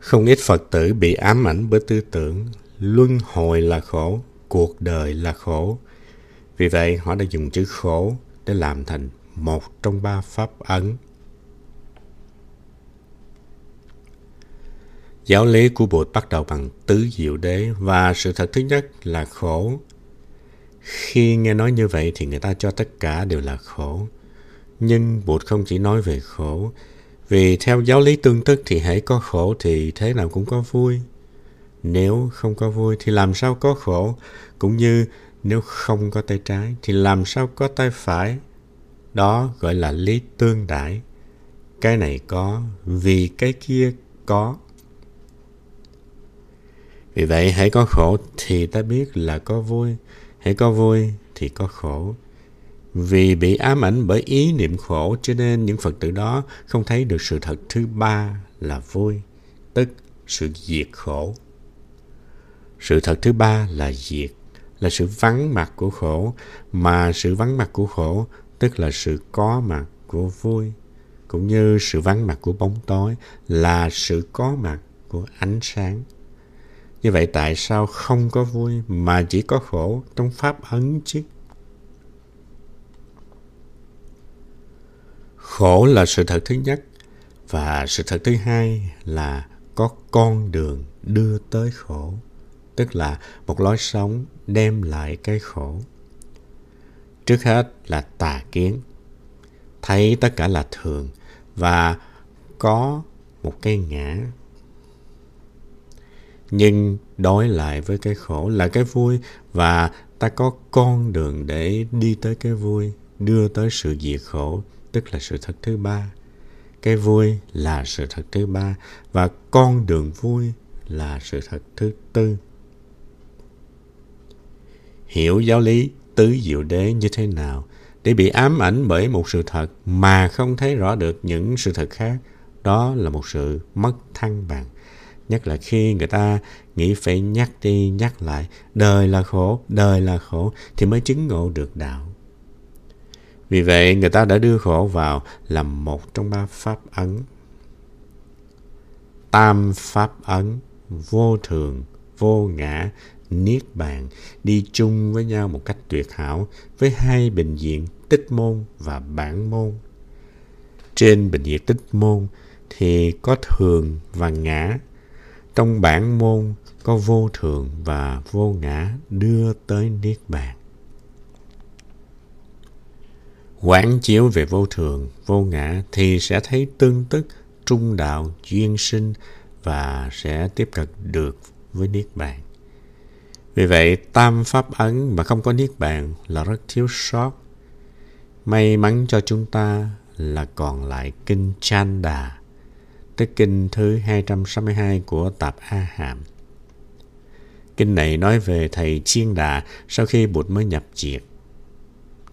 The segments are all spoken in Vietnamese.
Không ít Phật tử bị ám ảnh bởi tư tưởng luân hồi là khổ, cuộc đời là khổ. Vì vậy, họ đã dùng chữ khổ để làm thành một trong ba pháp ấn. Giáo lý của Bụt bắt đầu bằng tứ diệu đế và sự thật thứ nhất là khổ. Khi nghe nói như vậy thì người ta cho tất cả đều là khổ. Nhưng Bụt không chỉ nói về khổ, vì theo giáo lý tương tức thì hãy có khổ thì thế nào cũng có vui. Nếu không có vui thì làm sao có khổ, cũng như nếu không có tay trái thì làm sao có tay phải. Đó gọi là lý tương đại. Cái này có vì cái kia có. Vì vậy hãy có khổ thì ta biết là có vui, hãy có vui thì có khổ. Vì bị ám ảnh bởi ý niệm khổ cho nên những Phật tử đó không thấy được sự thật thứ ba là vui, tức sự diệt khổ. Sự thật thứ ba là diệt, là sự vắng mặt của khổ, mà sự vắng mặt của khổ tức là sự có mặt của vui, cũng như sự vắng mặt của bóng tối là sự có mặt của ánh sáng. Như vậy tại sao không có vui mà chỉ có khổ trong pháp ấn chứ? Khổ là sự thật thứ nhất và sự thật thứ hai là có con đường đưa tới khổ, tức là một lối sống đem lại cái khổ. Trước hết là tà kiến, thấy tất cả là thường và có một cái ngã. Nhưng đối lại với cái khổ là cái vui và ta có con đường để đi tới cái vui, đưa tới sự diệt khổ tức là sự thật thứ ba. Cái vui là sự thật thứ ba và con đường vui là sự thật thứ tư. Hiểu giáo lý tứ diệu đế như thế nào để bị ám ảnh bởi một sự thật mà không thấy rõ được những sự thật khác, đó là một sự mất thăng bằng. Nhất là khi người ta nghĩ phải nhắc đi nhắc lại, đời là khổ, đời là khổ, thì mới chứng ngộ được đạo. Vì vậy, người ta đã đưa khổ vào làm một trong ba pháp ấn. Tam pháp ấn, vô thường, vô ngã, niết bàn đi chung với nhau một cách tuyệt hảo với hai bệnh viện tích môn và bản môn. Trên bệnh viện tích môn thì có thường và ngã. Trong bản môn có vô thường và vô ngã đưa tới niết bàn. Quán chiếu về vô thường, vô ngã thì sẽ thấy tương tức, trung đạo, duyên sinh và sẽ tiếp cận được với Niết Bàn. Vì vậy, tam pháp ấn mà không có Niết Bàn là rất thiếu sót. May mắn cho chúng ta là còn lại Kinh Chanda, tức kinh thứ 262 của Tạp A Hàm. Kinh này nói về thầy Chiên Đà sau khi Bụt mới nhập diệt.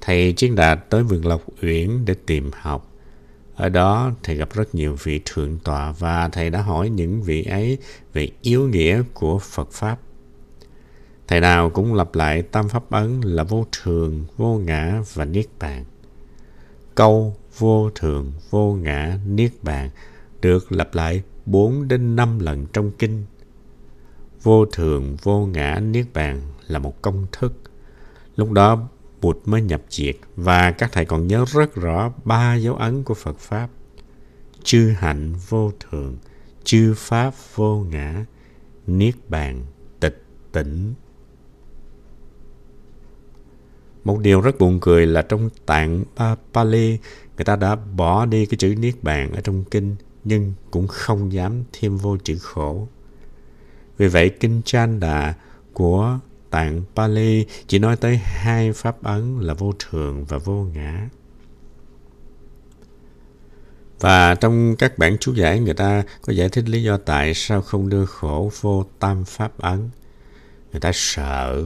Thầy Chiến Đạt tới vườn Lộc Uyển để tìm học. Ở đó, thầy gặp rất nhiều vị thượng tọa và thầy đã hỏi những vị ấy về yếu nghĩa của Phật Pháp. Thầy nào cũng lặp lại tam pháp ấn là vô thường, vô ngã và niết bàn. Câu vô thường, vô ngã, niết bàn được lặp lại 4 đến 5 lần trong kinh. Vô thường, vô ngã, niết bàn là một công thức. Lúc đó Bụt mới nhập diệt và các thầy còn nhớ rất rõ ba dấu ấn của Phật Pháp. Chư hạnh vô thường, chư Pháp vô ngã, Niết bàn, tịch tỉnh. Một điều rất buồn cười là trong tạng ba Pali, người ta đã bỏ đi cái chữ Niết bàn ở trong kinh, nhưng cũng không dám thêm vô chữ khổ. Vì vậy, kinh Chan Đà của tạng Pali chỉ nói tới hai pháp ấn là vô thường và vô ngã. Và trong các bản chú giải người ta có giải thích lý do tại sao không đưa khổ vô tam pháp ấn. Người ta sợ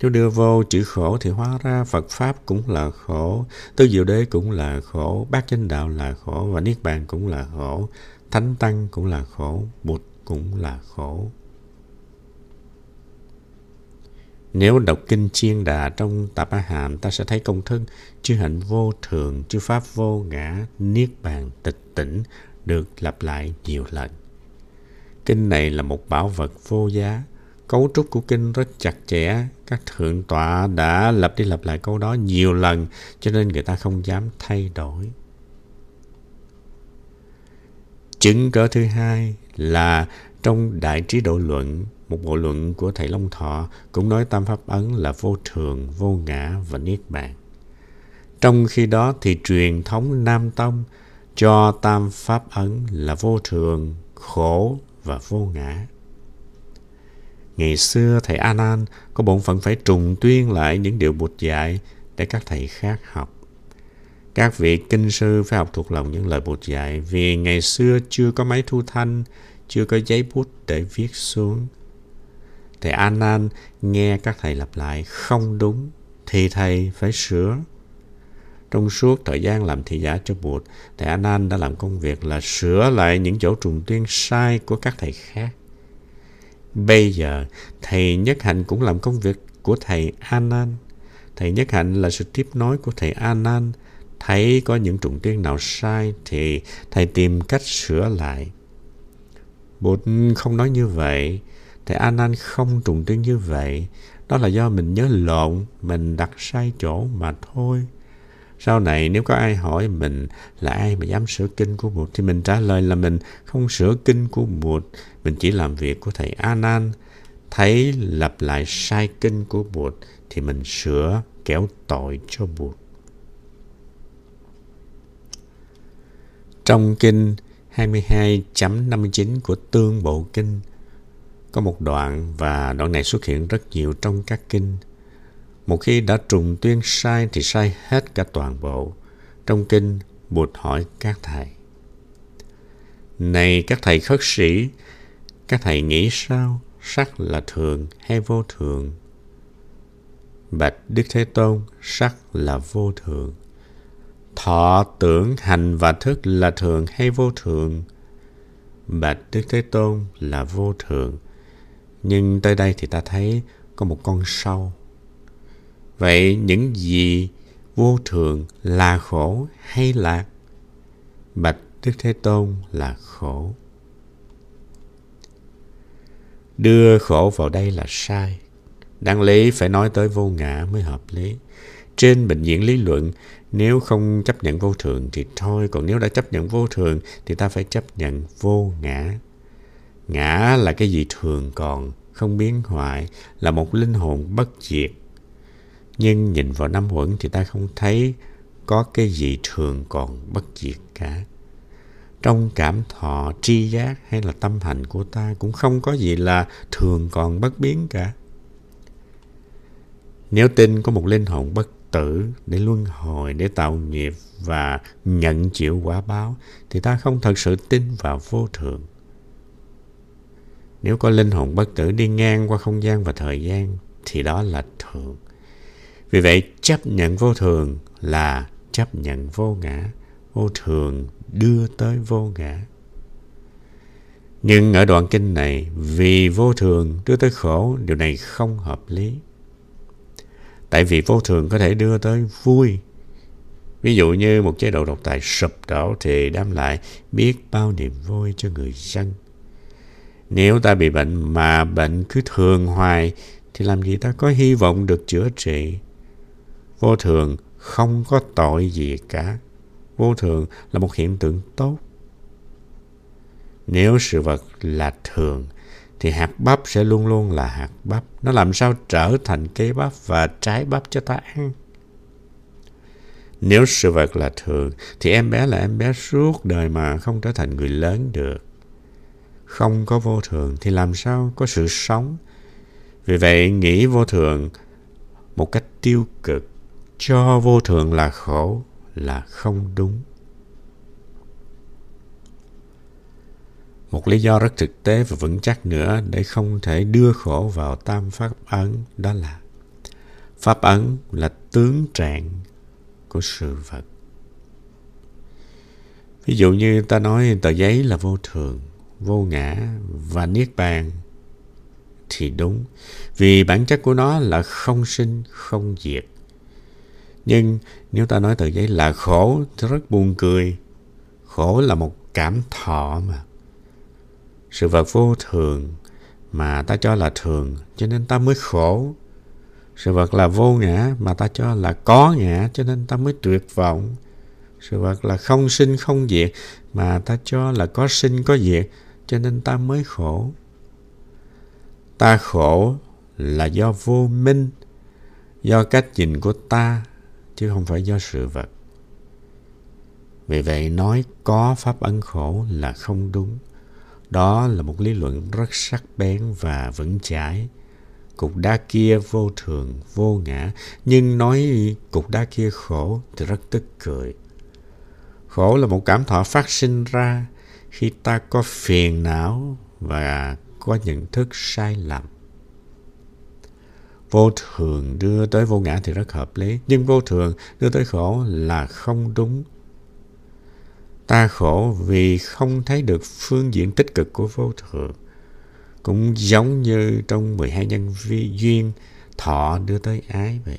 nếu đưa vô chữ khổ thì hóa ra Phật Pháp cũng là khổ, Tư Diệu Đế cũng là khổ, Bát Chánh Đạo là khổ và Niết Bàn cũng là khổ, Thánh Tăng cũng là khổ, Bụt cũng là khổ. Nếu đọc kinh chiên đà trong Tạp A Hàm, ta sẽ thấy công thức chư hạnh vô thường, chư pháp vô ngã, niết bàn, tịch tỉnh được lặp lại nhiều lần. Kinh này là một bảo vật vô giá. Cấu trúc của kinh rất chặt chẽ. Các thượng tọa đã lặp đi lặp lại câu đó nhiều lần cho nên người ta không dám thay đổi. Chứng cớ thứ hai là trong Đại Trí Độ Luận, một bộ luận của Thầy Long Thọ cũng nói Tam Pháp Ấn là vô thường, vô ngã và niết bàn. Trong khi đó thì truyền thống Nam Tông cho Tam Pháp Ấn là vô thường, khổ và vô ngã. Ngày xưa thầy A Nan có bổn phận phải trùng tuyên lại những điều Bụt dạy để các thầy khác học. Các vị kinh sư phải học thuộc lòng những lời Bụt dạy vì ngày xưa chưa có máy thu thanh, chưa có giấy bút để viết xuống. Thầy Anan nghe các thầy lặp lại không đúng thì thầy phải sửa. Trong suốt thời gian làm thị giả cho Bụt, thầy Anan đã làm công việc là sửa lại những chỗ trùng tuyên sai của các thầy khác. Bây giờ, thầy Nhất Hạnh cũng làm công việc của thầy Anan. Thầy Nhất Hạnh là sự tiếp nối của thầy Anan. Thấy có những trùng tuyên nào sai thì thầy tìm cách sửa lại. Bụt không nói như vậy. Thì A Nan không trùng tuyên như vậy. Đó là do mình nhớ lộn, mình đặt sai chỗ mà thôi. Sau này nếu có ai hỏi mình là ai mà dám sửa kinh của Bụt thì mình trả lời là mình không sửa kinh của Bụt, mình chỉ làm việc của thầy A Nan. Thấy lặp lại sai kinh của Bụt thì mình sửa kéo tội cho Bụt. Trong kinh 22.59 của Tương Bộ Kinh có một đoạn và đoạn này xuất hiện rất nhiều trong các kinh một khi đã trùng tuyên sai thì sai hết cả toàn bộ. Trong kinh, Bụt hỏi các thầy. Này các thầy khất sĩ, các thầy nghĩ sao? Sắc là thường hay vô thường? Bạch Đức Thế Tôn, sắc là vô thường. Thọ, tưởng, hành và thức là thường hay vô thường? Bạch Đức Thế Tôn là vô thường. Nhưng tới đây thì ta thấy có một con sâu Vậy những gì vô thường là khổ hay lạc? Bạch Đức Thế Tôn là khổ. Đưa khổ vào đây là sai. Đáng lý phải nói tới vô ngã mới hợp lý. Trên bệnh viện lý luận, nếu không chấp nhận vô thường thì thôi, còn nếu đã chấp nhận vô thường thì ta phải chấp nhận vô ngã. Ngã là cái gì thường còn, không biến hoại, là một linh hồn bất diệt, nhưng nhìn vào năm uẩn thì ta không thấy có cái gì thường còn bất diệt cả. Trong cảm thọ, tri giác hay là tâm hành của ta cũng không có gì là thường còn bất biến cả. Nếu tin có một linh hồn bất tử để luân hồi, để tạo nghiệp và nhận chịu quả báo, thì ta không thật sự tin vào vô thường. Nếu có linh hồn bất tử đi ngang qua không gian và thời gian, thì đó là thường. Vì vậy, chấp nhận vô thường là chấp nhận vô ngã. Vô thường đưa tới vô ngã. Nhưng ở đoạn kinh này, vì vô thường đưa tới khổ, điều này không hợp lý. Tại vì vô thường có thể đưa tới vui. Ví dụ như một chế độ độc tài sụp đổ thì đem lại biết bao niềm vui cho người dân. Nếu ta bị bệnh mà bệnh cứ thường hoài thì làm gì ta có hy vọng được chữa trị? Vô thường không có tội gì cả. Vô thường là một hiện tượng tốt. Nếu sự vật là thường, thì hạt bắp sẽ luôn luôn là hạt bắp. Nó làm sao trở thành cây bắp và trái bắp cho ta ăn? Nếu sự vật là thường, thì em bé là em bé suốt đời mà không trở thành người lớn được. Không có vô thường thì làm sao có sự sống? Vì vậy, nghĩ vô thường một cách tiêu cực cho vô thường là khổ là không đúng. Một lý do rất thực tế và vững chắc nữa để không thể đưa khổ vào tam pháp ấn đó là pháp ấn là tướng trạng của sự vật. Ví dụ như ta nói tờ giấy là vô thường, vô ngã và niết bàn thì đúng vì bản chất của nó là không sinh, không diệt. Nhưng nếu ta nói từ giấy là khổ thì rất buồn cười. Khổ là một cảm thọ mà. sự vật vô thường mà ta cho là thường cho nên ta mới khổ sự vật là vô ngã mà ta cho là có ngã cho nên ta mới tuyệt vọng sự vật là không sinh không diệt mà ta cho là có sinh có diệt cho nên ta mới khổ. Ta khổ là do vô minh, do cách nhìn của ta, chứ không phải do sự vật. Vì vậy nói có pháp ân khổ là không đúng. Đó là một lý luận rất sắc bén và vững chãi. Cục đá kia vô thường, vô ngã. Nhưng nói cục đá kia khổ thì rất tức cười. Khổ là một cảm thọ phát sinh ra khi ta có phiền não và có nhận thức sai lầm. Vô thường đưa tới vô ngã thì rất hợp lý, nhưng vô thường đưa tới khổ là không đúng. Ta khổ vì không thấy được phương diện tích cực của vô thường, cũng giống như trong 12 nhân vi duyên thọ đưa tới ái vậy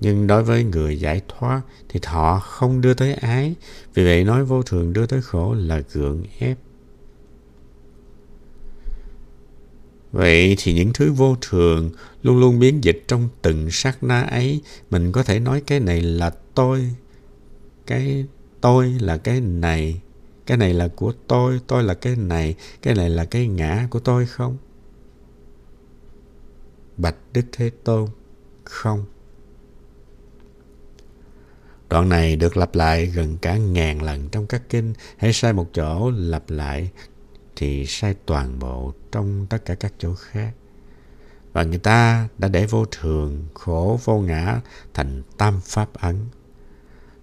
nhưng đối với người giải thoát thì thọ không đưa tới ái vì vậy nói vô thường đưa tới khổ là gượng ép Vậy thì những thứ vô thường luôn luôn biến dịch trong từng sát na ấy. Mình có thể nói cái này là tôi, cái tôi là cái này, cái này là của tôi, tôi là cái này, cái này là cái ngã của tôi không? Bạch Đức Thế Tôn, không. Đoạn này được lặp lại gần cả ngàn lần trong các kinh. Hãy sai một chỗ, lặp lại thì sai toàn bộ trong tất cả các chỗ khác. Và người ta đã để vô thường, khổ, vô ngã thành tam pháp ấn.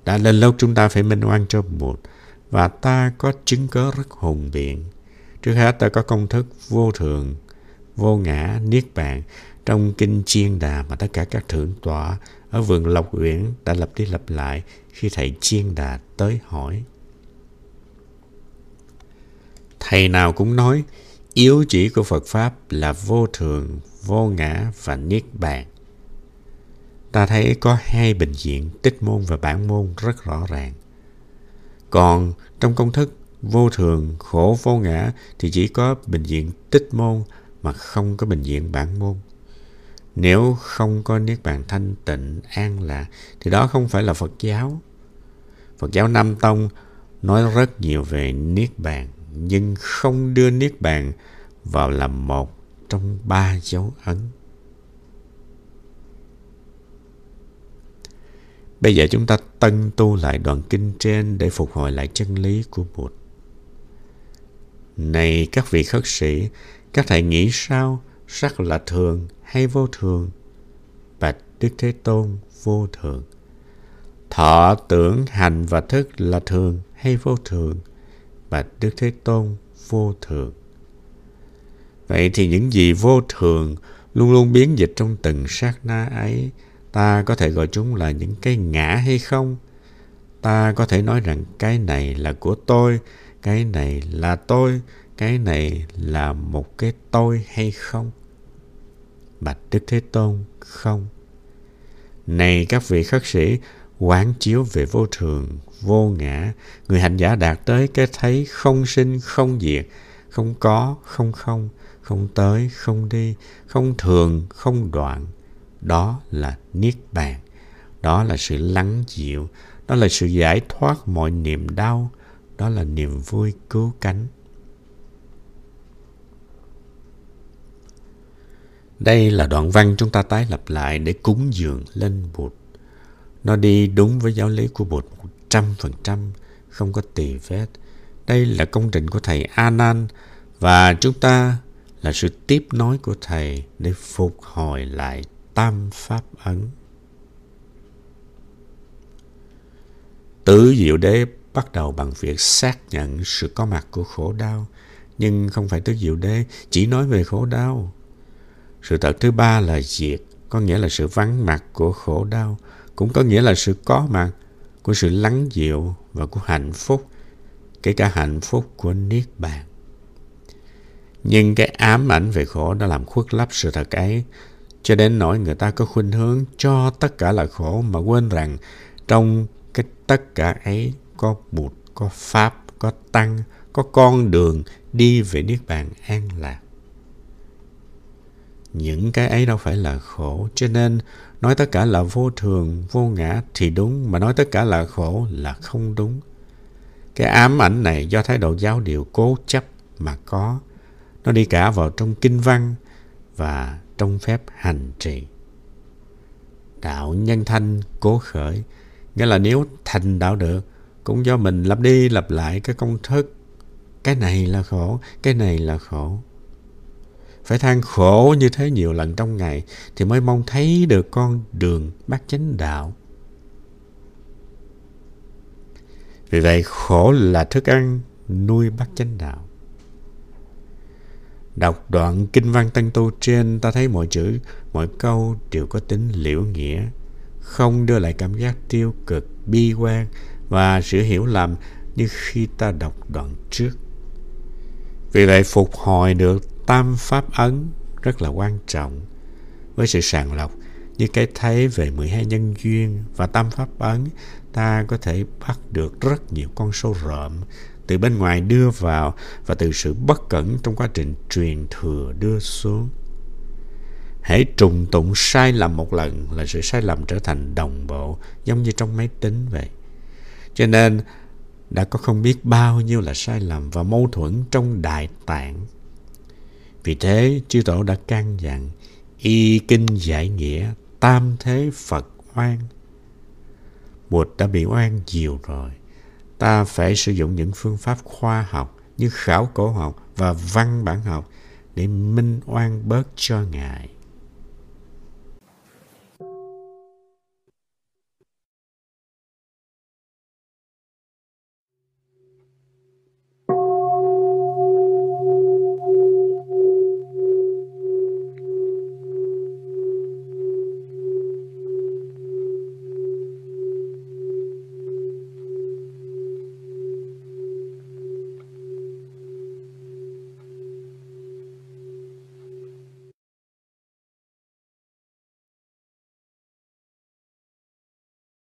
Đã lên lâu chúng ta phải minh oan cho một và ta có chứng cớ rất hùng biện. Trước hết ta có công thức vô thường, vô ngã, niết bàn trong kinh chiên đà mà tất cả các thượng tọa ở vườn Lộc Uyển đã lặp đi lặp lại khi thầy chiên đà tới hỏi. Thầy nào cũng nói yếu chỉ của Phật Pháp là vô thường, vô ngã và niết bàn. Ta thấy có hai bình diện tích môn và bản môn rất rõ ràng. Còn trong công thức vô thường, khổ vô ngã thì chỉ có bình diện tích môn mà không có bình diện bản môn. Nếu không có niết bàn thanh tịnh an lạc thì đó không phải là Phật giáo. Phật giáo Nam Tông nói rất nhiều về niết bàn nhưng không đưa niết bàn vào làm một trong ba dấu ấn. Bây giờ chúng ta tân tu lại đoạn kinh trên để phục hồi lại chân lý của Bụt. Này các vị khất sĩ, các thầy nghĩ sao? Sắc là thường hay vô thường? Bạch Đức Thế Tôn vô thường. Thọ tưởng hành và thức là thường hay vô thường? Bạch Đức Thế Tôn vô thường. Vậy thì những gì vô thường luôn luôn biến dịch trong từng sát na ấy, ta có thể gọi chúng là những cái ngã hay không? Ta có thể nói rằng cái này là của tôi, cái này là tôi, cái này là một cái tôi hay không? Bạch Đức Thế Tôn không. Này các vị khất sĩ, quán chiếu về vô thường, vô ngã, người hành giả đạt tới cái thấy không sinh, không diệt, không có, không không, không tới, không đi, không thường, không đoạn. Đó là Niết Bàn. Đó là sự lắng dịu. Đó là sự giải thoát mọi niềm đau. Đó là niềm vui cứu cánh. Đây là đoạn văn chúng ta tái lập lại để cúng dường lên Bụt. Nó đi đúng với giáo lý của Bụt một trăm phần trăm, không có tỳ vết. Đây là công trình của Thầy A Nan và chúng ta là sự tiếp nối của Thầy để phục hồi lại tam pháp ấn. Tứ diệu đế bắt đầu bằng việc xác nhận sự có mặt của khổ đau, nhưng không phải tứ diệu đế chỉ nói về khổ đau. Sự thật thứ ba là diệt, có nghĩa là sự vắng mặt của khổ đau, cũng có nghĩa là sự có mặt của sự lắng dịu và của hạnh phúc, kể cả hạnh phúc của Niết Bàn. Nhưng cái ám ảnh về khổ đã làm khuất lấp sự thật ấy, cho đến nỗi người ta có khuynh hướng cho tất cả là khổ mà quên rằng trong cái tất cả ấy có Bụt, có Pháp, có Tăng, có con đường đi về Niết Bàn an lạc. Những cái ấy đâu phải là khổ, cho nên nói tất cả là vô thường, vô ngã thì đúng, mà nói tất cả là khổ là không đúng. Cái ám ảnh này do thái độ giáo điều cố chấp mà có. Nó đi cả vào trong kinh văn và trong phép hành trì. Đạo nhân thanh cố khởi, nghĩa là nếu thành đạo được, cũng do mình lặp đi lặp lại cái công thức. Cái này là khổ, cái này là khổ. Phải than khổ như thế nhiều lần trong ngày thì mới mong thấy được con đường bát chánh đạo. Vì vậy khổ là thức ăn nuôi bát chánh đạo. Đọc đoạn kinh văn Tăng Tu trên ta thấy mọi chữ, mọi câu đều có tính liễu nghĩa, không đưa lại cảm giác tiêu cực, bi quan và sự hiểu lầm như khi ta đọc đoạn trước. Vì vậy phục hồi được tam pháp ấn rất là quan trọng. Với sự sàng lọc như cái thấy về 12 nhân duyên và tam pháp ấn, ta có thể bắt được rất nhiều con số rợm từ bên ngoài đưa vào và từ sự bất cẩn trong quá trình truyền thừa đưa xuống. Hãy trùng tụng sai lầm một lần là sự sai lầm trở thành đồng bộ giống như trong máy tính vậy. Cho nên đã có không biết bao nhiêu là sai lầm và mâu thuẫn trong đại tạng. Vì thế, chư tổ đã can dặn y kinh giải nghĩa tam thế Phật oan. Bụt đã bị oan nhiều rồi ta phải sử dụng những phương pháp khoa học như khảo cổ học và văn bản học để minh oan bớt cho ngài